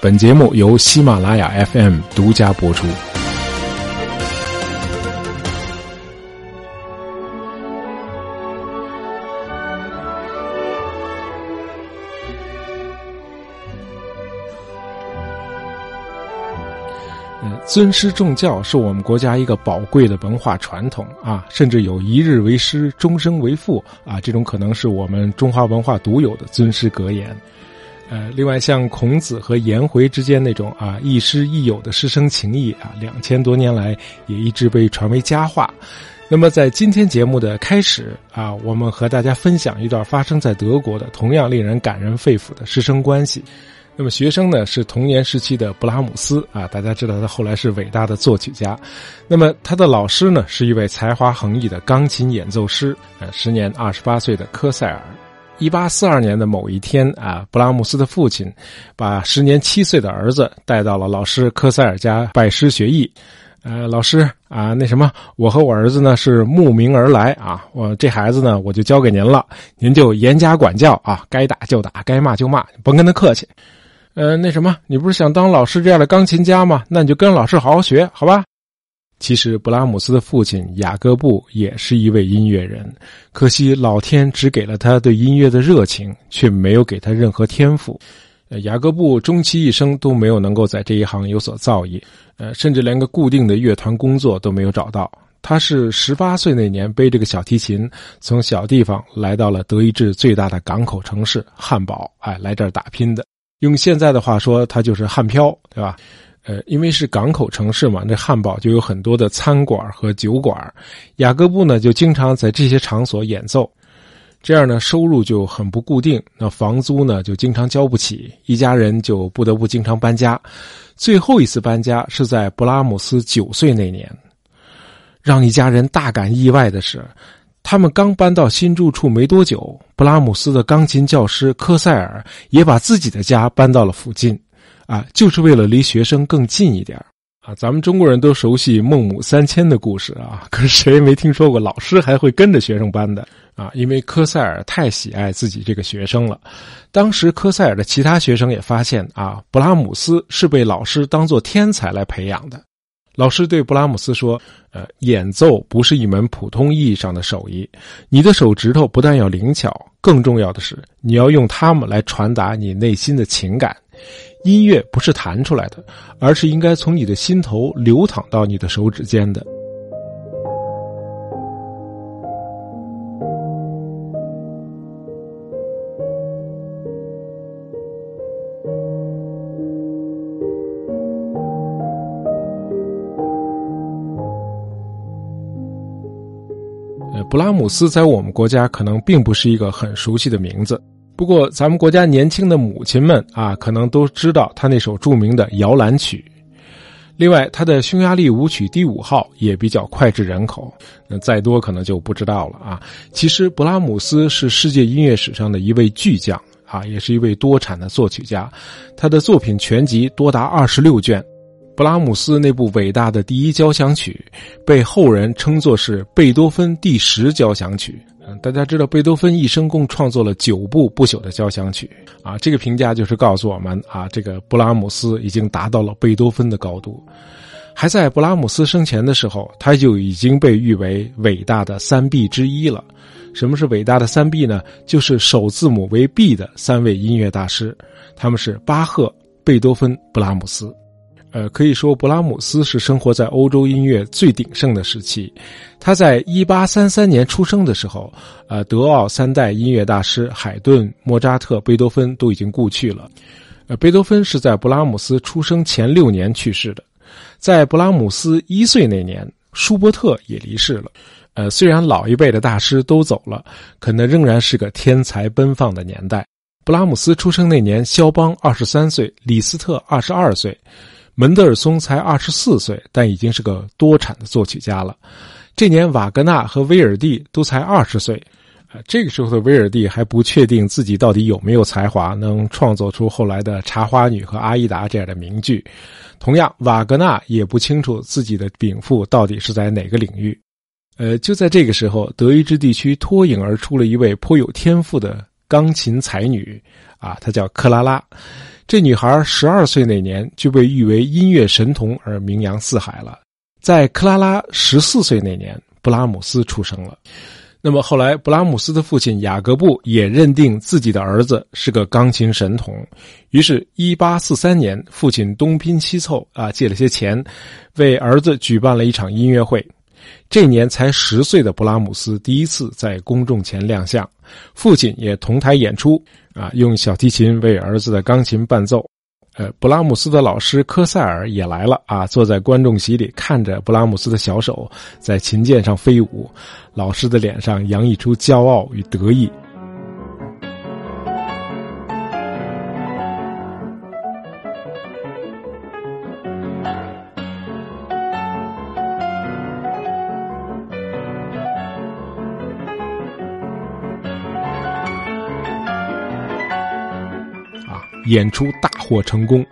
本节目由喜马拉雅 FM 独家播出。尊师重教是我们国家一个宝贵的文化传统啊，甚至有一日为师，终生为父啊，这种可能是我们中华文化独有的尊师格言。呃，另外像孔子和颜回之间那种啊亦师亦友的师生情谊啊，两千多年来也一直被传为佳话。那么在今天节目的开始啊，我们和大家分享一段发生在德国的同样令人感人肺腑的师生关系。那么学生呢是童年时期的布拉姆斯啊，大家知道他后来是伟大的作曲家。那么他的老师呢是一位才华横溢的钢琴演奏师，呃，时年二十八岁的科塞尔。一八四二年的某一天啊，布拉姆斯的父亲把时年七岁的儿子带到了老师科塞尔家拜师学艺。呃，老师啊，那什么，我和我儿子呢是慕名而来啊，我这孩子呢我就交给您了，您就严加管教啊，该打就打，该骂就骂，甭跟他客气。呃，那什么，你不是想当老师这样的钢琴家吗？那你就跟老师好好学，好吧？其实，布拉姆斯的父亲雅各布也是一位音乐人，可惜老天只给了他对音乐的热情，却没有给他任何天赋。呃，雅各布终其一生都没有能够在这一行有所造诣，呃，甚至连个固定的乐团工作都没有找到。他是十八岁那年背着个小提琴，从小地方来到了德意志最大的港口城市汉堡，哎，来这儿打拼的。用现在的话说，他就是汉漂，对吧？呃，因为是港口城市嘛，这汉堡就有很多的餐馆和酒馆，雅各布呢就经常在这些场所演奏，这样呢收入就很不固定，那房租呢就经常交不起，一家人就不得不经常搬家。最后一次搬家是在布拉姆斯九岁那年，让一家人大感意外的是，他们刚搬到新住处没多久，布拉姆斯的钢琴教师科塞尔也把自己的家搬到了附近。啊，就是为了离学生更近一点啊！咱们中国人都熟悉孟母三迁的故事啊，可是谁也没听说过老师还会跟着学生搬的啊！因为科塞尔太喜爱自己这个学生了。当时科塞尔的其他学生也发现啊，布拉姆斯是被老师当做天才来培养的。老师对布拉姆斯说：“呃，演奏不是一门普通意义上的手艺，你的手指头不但要灵巧，更重要的是你要用它们来传达你内心的情感。”音乐不是弹出来的，而是应该从你的心头流淌到你的手指间的。呃，布拉姆斯在我们国家可能并不是一个很熟悉的名字。不过，咱们国家年轻的母亲们啊，可能都知道他那首著名的摇篮曲。另外，他的匈牙利舞曲第五号也比较脍炙人口。那再多可能就不知道了啊。其实，布拉姆斯是世界音乐史上的一位巨匠啊，也是一位多产的作曲家。他的作品全集多达二十六卷。布拉姆斯那部伟大的第一交响曲，被后人称作是贝多芬第十交响曲。大家知道，贝多芬一生共创作了九部不朽的交响曲，啊，这个评价就是告诉我们，啊，这个布拉姆斯已经达到了贝多芬的高度。还在布拉姆斯生前的时候，他就已经被誉为伟大的三 B 之一了。什么是伟大的三 B 呢？就是首字母为 B 的三位音乐大师，他们是巴赫、贝多芬、布拉姆斯。呃，可以说，布拉姆斯是生活在欧洲音乐最鼎盛的时期。他在一八三三年出生的时候，呃，德奥三代音乐大师海顿、莫扎特、贝多芬都已经故去了。呃，贝多芬是在布拉姆斯出生前六年去世的。在布拉姆斯一岁那年，舒伯特也离世了。呃，虽然老一辈的大师都走了，可那仍然是个天才奔放的年代。布拉姆斯出生那年，肖邦二十三岁，李斯特二十二岁。门德尔松才二十四岁，但已经是个多产的作曲家了。这年，瓦格纳和威尔第都才二十岁。啊，这个时候的威尔第还不确定自己到底有没有才华，能创作出后来的《茶花女》和《阿依达》这样的名句。同样，瓦格纳也不清楚自己的禀赋到底是在哪个领域。呃，就在这个时候，德意志地区脱颖而出了一位颇有天赋的钢琴才女，啊，她叫克拉拉。这女孩十二岁那年就被誉为音乐神童而名扬四海了。在克拉拉十四岁那年，布拉姆斯出生了。那么后来，布拉姆斯的父亲雅各布也认定自己的儿子是个钢琴神童，于是1843年，父亲东拼西凑啊，借了些钱，为儿子举办了一场音乐会。这年才十岁的布拉姆斯第一次在公众前亮相，父亲也同台演出啊，用小提琴为儿子的钢琴伴奏。呃，布拉姆斯的老师科塞尔也来了啊，坐在观众席里看着布拉姆斯的小手在琴键上飞舞，老师的脸上洋溢出骄傲与得意。演出大获成功，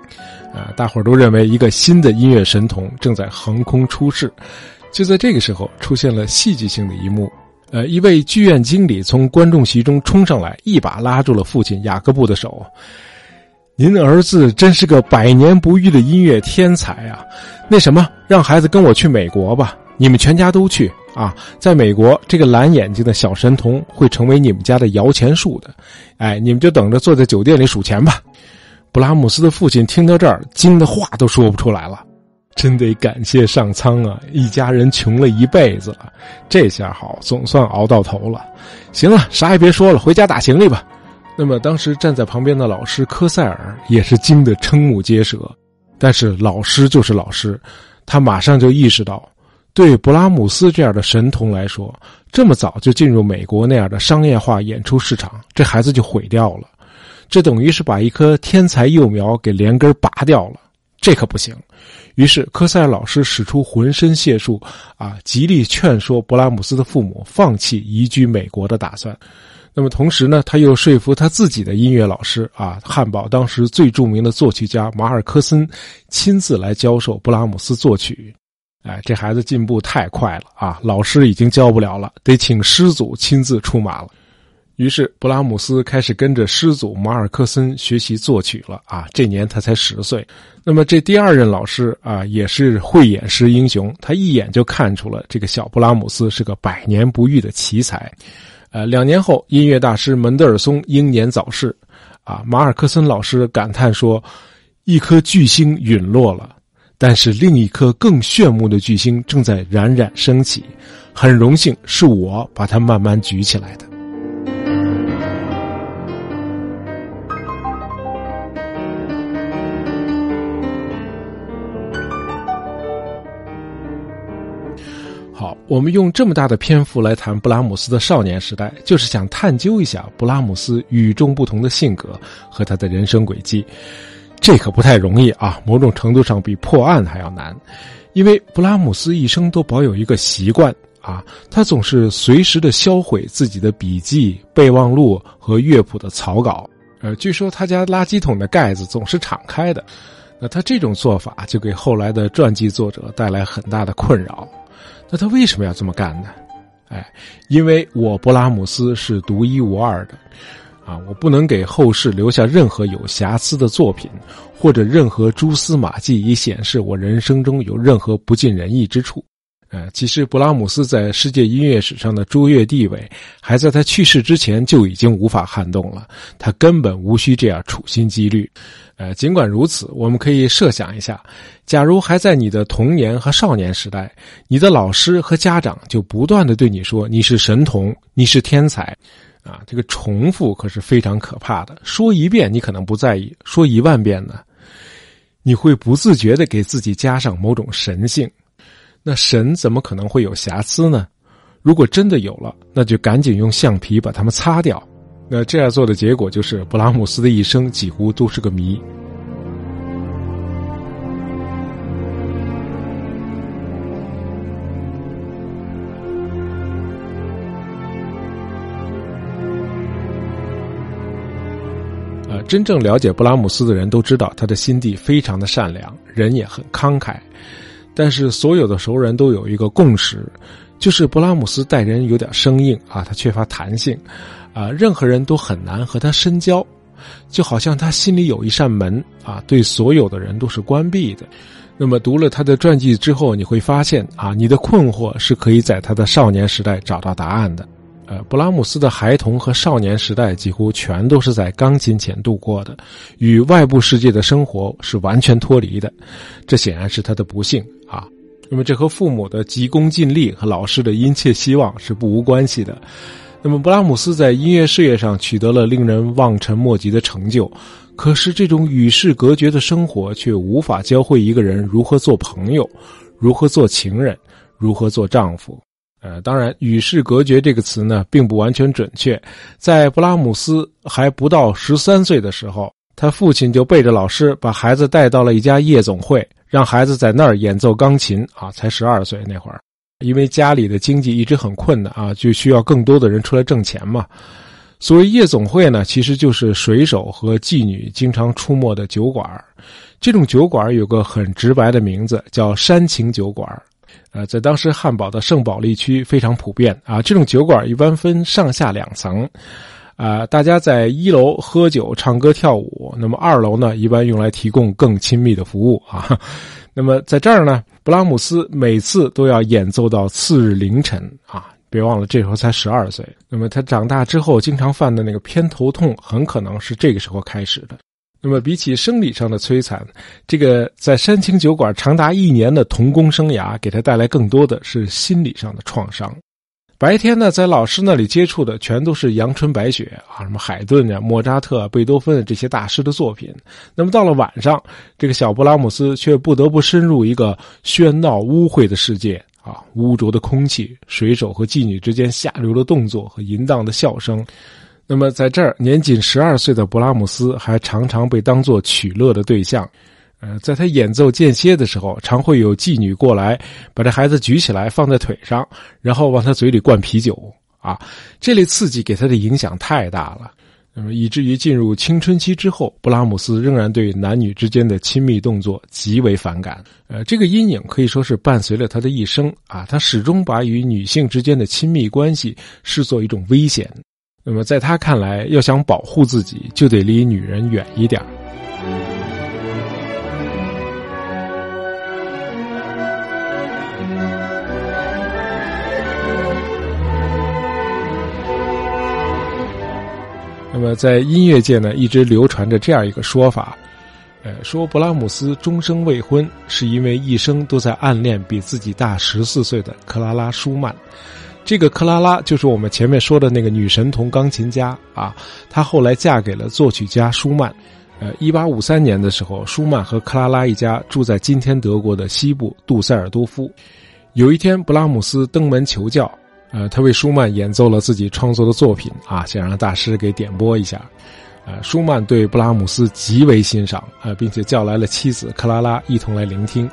啊，大伙儿都认为一个新的音乐神童正在横空出世。就在这个时候，出现了戏剧性的一幕，呃，一位剧院经理从观众席中冲上来，一把拉住了父亲雅各布的手。您的儿子真是个百年不遇的音乐天才啊！那什么，让孩子跟我去美国吧，你们全家都去啊！在美国，这个蓝眼睛的小神童会成为你们家的摇钱树的，哎，你们就等着坐在酒店里数钱吧。布拉姆斯的父亲听到这儿，惊得话都说不出来了。真得感谢上苍啊！一家人穷了一辈子了，这下好，总算熬到头了。行了，啥也别说了，回家打行李吧。那么，当时站在旁边的老师科塞尔也是惊得瞠目结舌。但是，老师就是老师，他马上就意识到，对布拉姆斯这样的神童来说，这么早就进入美国那样的商业化演出市场，这孩子就毁掉了。这等于是把一棵天才幼苗给连根拔掉了，这可不行。于是科塞尔老师使出浑身解数，啊，极力劝说布拉姆斯的父母放弃移居美国的打算。那么同时呢，他又说服他自己的音乐老师，啊，汉堡当时最著名的作曲家马尔科森，亲自来教授布拉姆斯作曲。哎，这孩子进步太快了啊！老师已经教不了了，得请师祖亲自出马了。于是，布拉姆斯开始跟着师祖马尔科森学习作曲了啊！这年他才十岁。那么，这第二任老师啊，也是慧眼识英雄，他一眼就看出了这个小布拉姆斯是个百年不遇的奇才。呃，两年后，音乐大师门德尔松英年早逝，啊，马尔科森老师感叹说：“一颗巨星陨落了，但是另一颗更炫目的巨星正在冉冉升起。很荣幸是我把它慢慢举起来的。”好我们用这么大的篇幅来谈布拉姆斯的少年时代，就是想探究一下布拉姆斯与众不同的性格和他的人生轨迹。这可不太容易啊，某种程度上比破案还要难。因为布拉姆斯一生都保有一个习惯啊，他总是随时的销毁自己的笔记、备忘录和乐谱的草稿。呃，据说他家垃圾桶的盖子总是敞开的。那他这种做法就给后来的传记作者带来很大的困扰。那他为什么要这么干呢？哎，因为我布拉姆斯是独一无二的，啊，我不能给后世留下任何有瑕疵的作品，或者任何蛛丝马迹以显示我人生中有任何不尽人意之处。呃，其实布拉姆斯在世界音乐史上的卓越地位，还在他去世之前就已经无法撼动了。他根本无需这样处心积虑。呃，尽管如此，我们可以设想一下，假如还在你的童年和少年时代，你的老师和家长就不断的对你说你是神童，你是天才，啊，这个重复可是非常可怕的。说一遍你可能不在意，说一万遍呢，你会不自觉的给自己加上某种神性。那神怎么可能会有瑕疵呢？如果真的有了，那就赶紧用橡皮把它们擦掉。那这样做的结果就是，布拉姆斯的一生几乎都是个谜。真正了解布拉姆斯的人都知道，他的心地非常的善良，人也很慷慨。但是所有的熟人都有一个共识，就是布拉姆斯待人有点生硬啊，他缺乏弹性，啊，任何人都很难和他深交就好像他心里有一扇门啊，对所有的人都是关闭的。那么读了他的传记之后，你会发现啊，你的困惑是可以在他的少年时代找到答案的。呃，布拉姆斯的孩童和少年时代几乎全都是在钢琴前度过的，与外部世界的生活是完全脱离的。这显然是他的不幸啊。那么这和父母的急功近利和老师的殷切希望是不无关系的。那么布拉姆斯在音乐事业上取得了令人望尘莫及的成就。可是，这种与世隔绝的生活却无法教会一个人如何做朋友，如何做情人，如何做丈夫。呃，当然，“与世隔绝”这个词呢，并不完全准确。在布拉姆斯还不到十三岁的时候，他父亲就背着老师把孩子带到了一家夜总会，让孩子在那儿演奏钢琴。啊，才十二岁那会儿，因为家里的经济一直很困难啊，就需要更多的人出来挣钱嘛。所谓夜总会呢，其实就是水手和妓女经常出没的酒馆这种酒馆有个很直白的名字，叫煽情酒馆呃，在当时汉堡的圣保利区非常普遍啊。这种酒馆一般分上下两层，啊，大家在一楼喝酒、唱歌、跳舞。那么二楼呢，一般用来提供更亲密的服务啊。那么在这儿呢，布拉姆斯每次都要演奏到次日凌晨啊。别忘了，这时候才十二岁。那么他长大之后经常犯的那个偏头痛，很可能是这个时候开始的。那么比起生理上的摧残，这个在山清酒馆长达一年的童工生涯，给他带来更多的是心理上的创伤。白天呢，在老师那里接触的全都是阳春白雪啊，什么海顿呀、莫扎特、贝多芬这些大师的作品。那么到了晚上，这个小布拉姆斯却不得不深入一个喧闹污秽的世界。啊，污浊的空气，水手和妓女之间下流的动作和淫荡的笑声。那么，在这儿，年仅十二岁的布拉姆斯还常常被当作取乐的对象。呃，在他演奏间歇的时候，常会有妓女过来，把这孩子举起来放在腿上，然后往他嘴里灌啤酒。啊，这类刺激给他的影响太大了。那么，以至于进入青春期之后，布拉姆斯仍然对男女之间的亲密动作极为反感。呃，这个阴影可以说是伴随了他的一生啊。他始终把与女性之间的亲密关系视作一种危险。那么，在他看来，要想保护自己，就得离女人远一点。那么，在音乐界呢，一直流传着这样一个说法，呃，说布拉姆斯终生未婚，是因为一生都在暗恋比自己大十四岁的克拉拉·舒曼。这个克拉拉就是我们前面说的那个女神童钢琴家啊。她后来嫁给了作曲家舒曼。呃，一八五三年的时候，舒曼和克拉拉一家住在今天德国的西部杜塞尔多夫。有一天，布拉姆斯登门求教。呃，他为舒曼演奏了自己创作的作品啊，想让大师给点拨一下。呃，舒曼对布拉姆斯极为欣赏，呃，并且叫来了妻子克拉拉一同来聆听。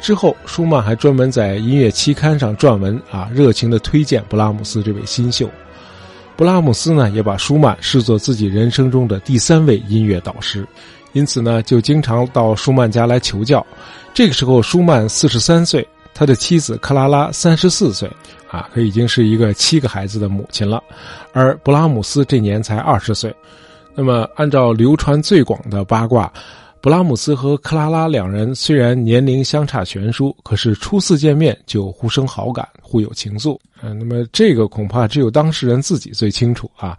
之后，舒曼还专门在音乐期刊上撰文啊，热情的推荐布拉姆斯这位新秀。布拉姆斯呢，也把舒曼视作自己人生中的第三位音乐导师，因此呢，就经常到舒曼家来求教。这个时候，舒曼四十三岁。他的妻子克拉拉三十四岁，啊，可已经是一个七个孩子的母亲了，而布拉姆斯这年才二十岁。那么，按照流传最广的八卦，布拉姆斯和克拉拉两人虽然年龄相差悬殊，可是初次见面就互生好感，互有情愫。嗯，那么这个恐怕只有当事人自己最清楚啊。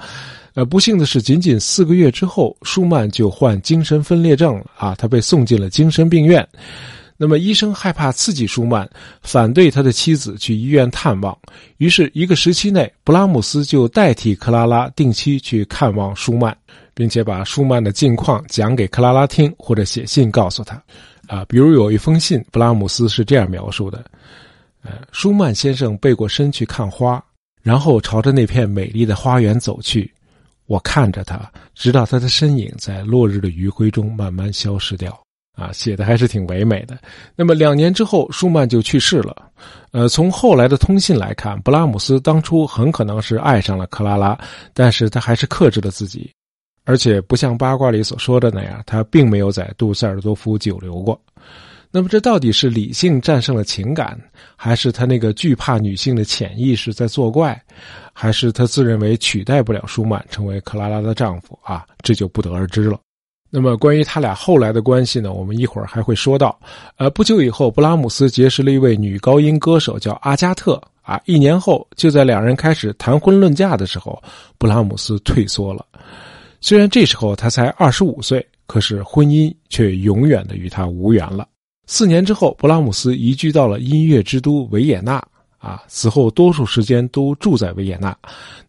呃，不幸的是，仅仅四个月之后，舒曼就患精神分裂症了啊，他被送进了精神病院。那么，医生害怕刺激舒曼，反对他的妻子去医院探望。于是，一个时期内，布拉姆斯就代替克拉拉定期去看望舒曼，并且把舒曼的近况讲给克拉拉听，或者写信告诉他。啊，比如有一封信，布拉姆斯是这样描述的：呃，舒曼先生背过身去看花，然后朝着那片美丽的花园走去。我看着他，直到他的身影在落日的余晖中慢慢消失掉。啊，写的还是挺唯美的。那么两年之后，舒曼就去世了。呃，从后来的通信来看，布拉姆斯当初很可能是爱上了克拉拉，但是他还是克制了自己，而且不像八卦里所说的那样，他并没有在杜塞尔多夫久留过。那么，这到底是理性战胜了情感，还是他那个惧怕女性的潜意识在作怪，还是他自认为取代不了舒曼成为克拉拉的丈夫啊？这就不得而知了。那么，关于他俩后来的关系呢？我们一会儿还会说到。呃，不久以后，布拉姆斯结识了一位女高音歌手，叫阿加特。啊，一年后，就在两人开始谈婚论嫁的时候，布拉姆斯退缩了。虽然这时候他才二十五岁，可是婚姻却永远的与他无缘了。四年之后，布拉姆斯移居到了音乐之都维也纳。啊，此后多数时间都住在维也纳，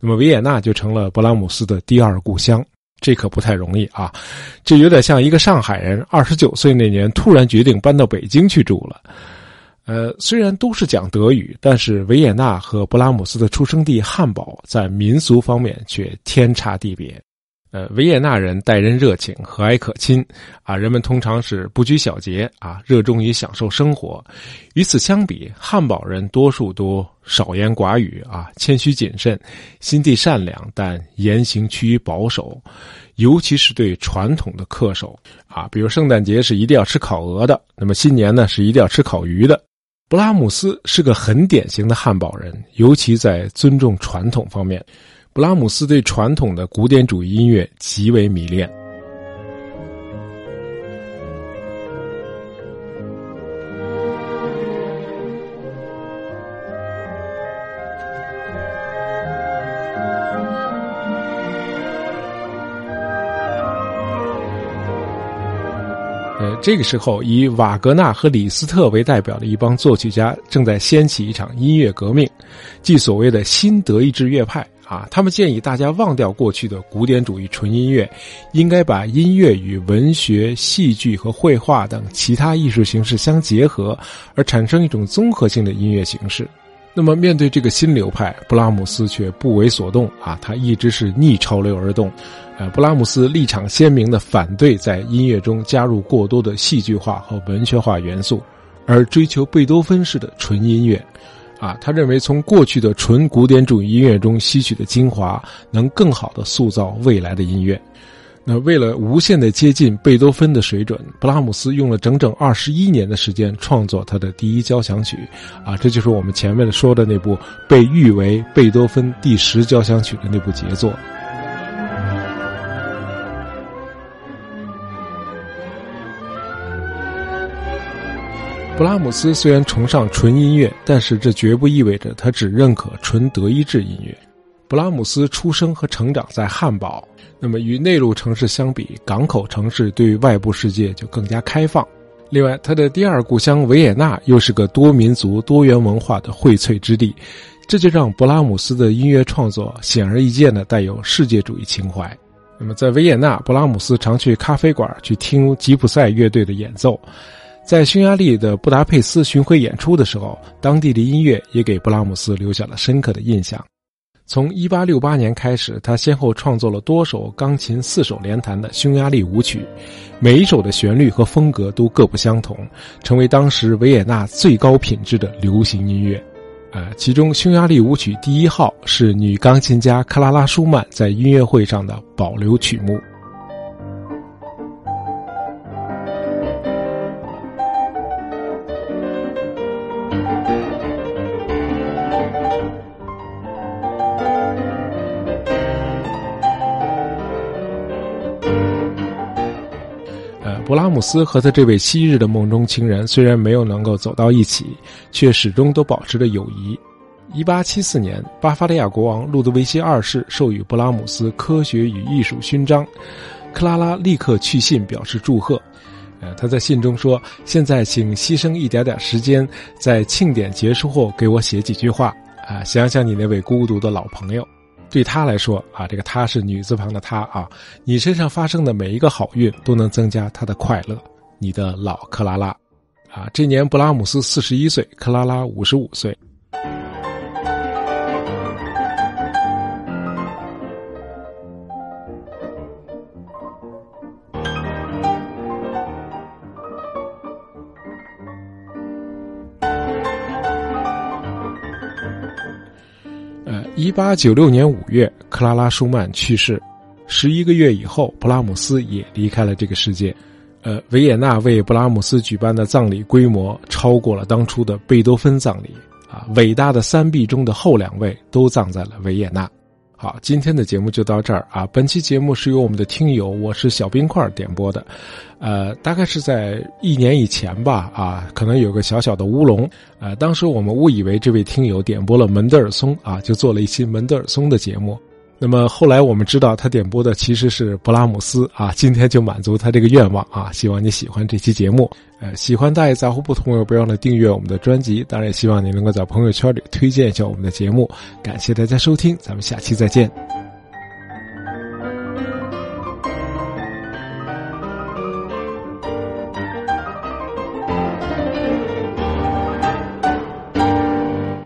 那么维也纳就成了布拉姆斯的第二故乡。这可不太容易啊，这有点像一个上海人二十九岁那年突然决定搬到北京去住了。呃，虽然都是讲德语，但是维也纳和布拉姆斯的出生地汉堡在民俗方面却天差地别。呃，维也纳人待人热情、和蔼可亲，啊，人们通常是不拘小节，啊，热衷于享受生活。与此相比，汉堡人多数都少言寡语，啊，谦虚谨慎，心地善良，但言行趋于保守，尤其是对传统的恪守，啊，比如圣诞节是一定要吃烤鹅的，那么新年呢是一定要吃烤鱼的。布拉姆斯是个很典型的汉堡人，尤其在尊重传统方面。布拉姆斯对传统的古典主义音乐极为迷恋。呃，这个时候，以瓦格纳和李斯特为代表的一帮作曲家正在掀起一场音乐革命，即所谓的新德意志乐派。啊，他们建议大家忘掉过去的古典主义纯音乐，应该把音乐与文学、戏剧和绘画等其他艺术形式相结合，而产生一种综合性的音乐形式。那么，面对这个新流派，布拉姆斯却不为所动啊，他一直是逆潮流而动。呃，布拉姆斯立场鲜明的反对在音乐中加入过多的戏剧化和文学化元素，而追求贝多芬式的纯音乐。啊，他认为从过去的纯古典主义音乐中吸取的精华，能更好的塑造未来的音乐。那为了无限的接近贝多芬的水准，布拉姆斯用了整整二十一年的时间创作他的第一交响曲。啊，这就是我们前面说的那部被誉为贝多芬第十交响曲的那部杰作。布拉姆斯虽然崇尚纯音乐，但是这绝不意味着他只认可纯德意志音乐。布拉姆斯出生和成长在汉堡，那么与内陆城市相比，港口城市对外部世界就更加开放。另外，他的第二故乡维也纳又是个多民族、多元文化的荟萃之地，这就让布拉姆斯的音乐创作显而易见的带有世界主义情怀。那么，在维也纳，布拉姆斯常去咖啡馆去听吉普赛乐队的演奏。在匈牙利的布达佩斯巡回演出的时候，当地的音乐也给布拉姆斯留下了深刻的印象。从1868年开始，他先后创作了多首钢琴四手联弹的匈牙利舞曲，每一首的旋律和风格都各不相同，成为当时维也纳最高品质的流行音乐。呃，其中匈牙利舞曲第一号是女钢琴家克拉拉·舒曼在音乐会上的保留曲目。布拉姆斯和他这位昔日的梦中情人虽然没有能够走到一起，却始终都保持着友谊。一八七四年，巴伐利亚国王路德维希二世授予布拉姆斯科学与艺术勋章，克拉拉立刻去信表示祝贺。呃，他在信中说：“现在请牺牲一点点时间，在庆典结束后给我写几句话啊，想想你那位孤独的老朋友。”对他来说啊，这个他是女字旁的他啊，你身上发生的每一个好运都能增加他的快乐。你的老克拉拉，啊，这年布拉姆斯四十一岁，克拉拉五十五岁。八九六年五月，克拉拉·舒曼去世。十一个月以后，布拉姆斯也离开了这个世界。呃，维也纳为布拉姆斯举办的葬礼规模超过了当初的贝多芬葬礼啊！伟大的三壁中的后两位都葬在了维也纳。好，今天的节目就到这儿啊！本期节目是由我们的听友我是小冰块点播的，呃，大概是在一年以前吧啊，可能有个小小的乌龙，呃，当时我们误以为这位听友点播了门德尔松啊，就做了一期门德尔松的节目。那么后来我们知道他点播的其实是布拉姆斯啊，今天就满足他这个愿望啊！希望你喜欢这期节目，呃，喜欢大爷杂货铺的朋友不要忘了订阅我们的专辑，当然也希望你能够在朋友圈里推荐一下我们的节目。感谢大家收听，咱们下期再见。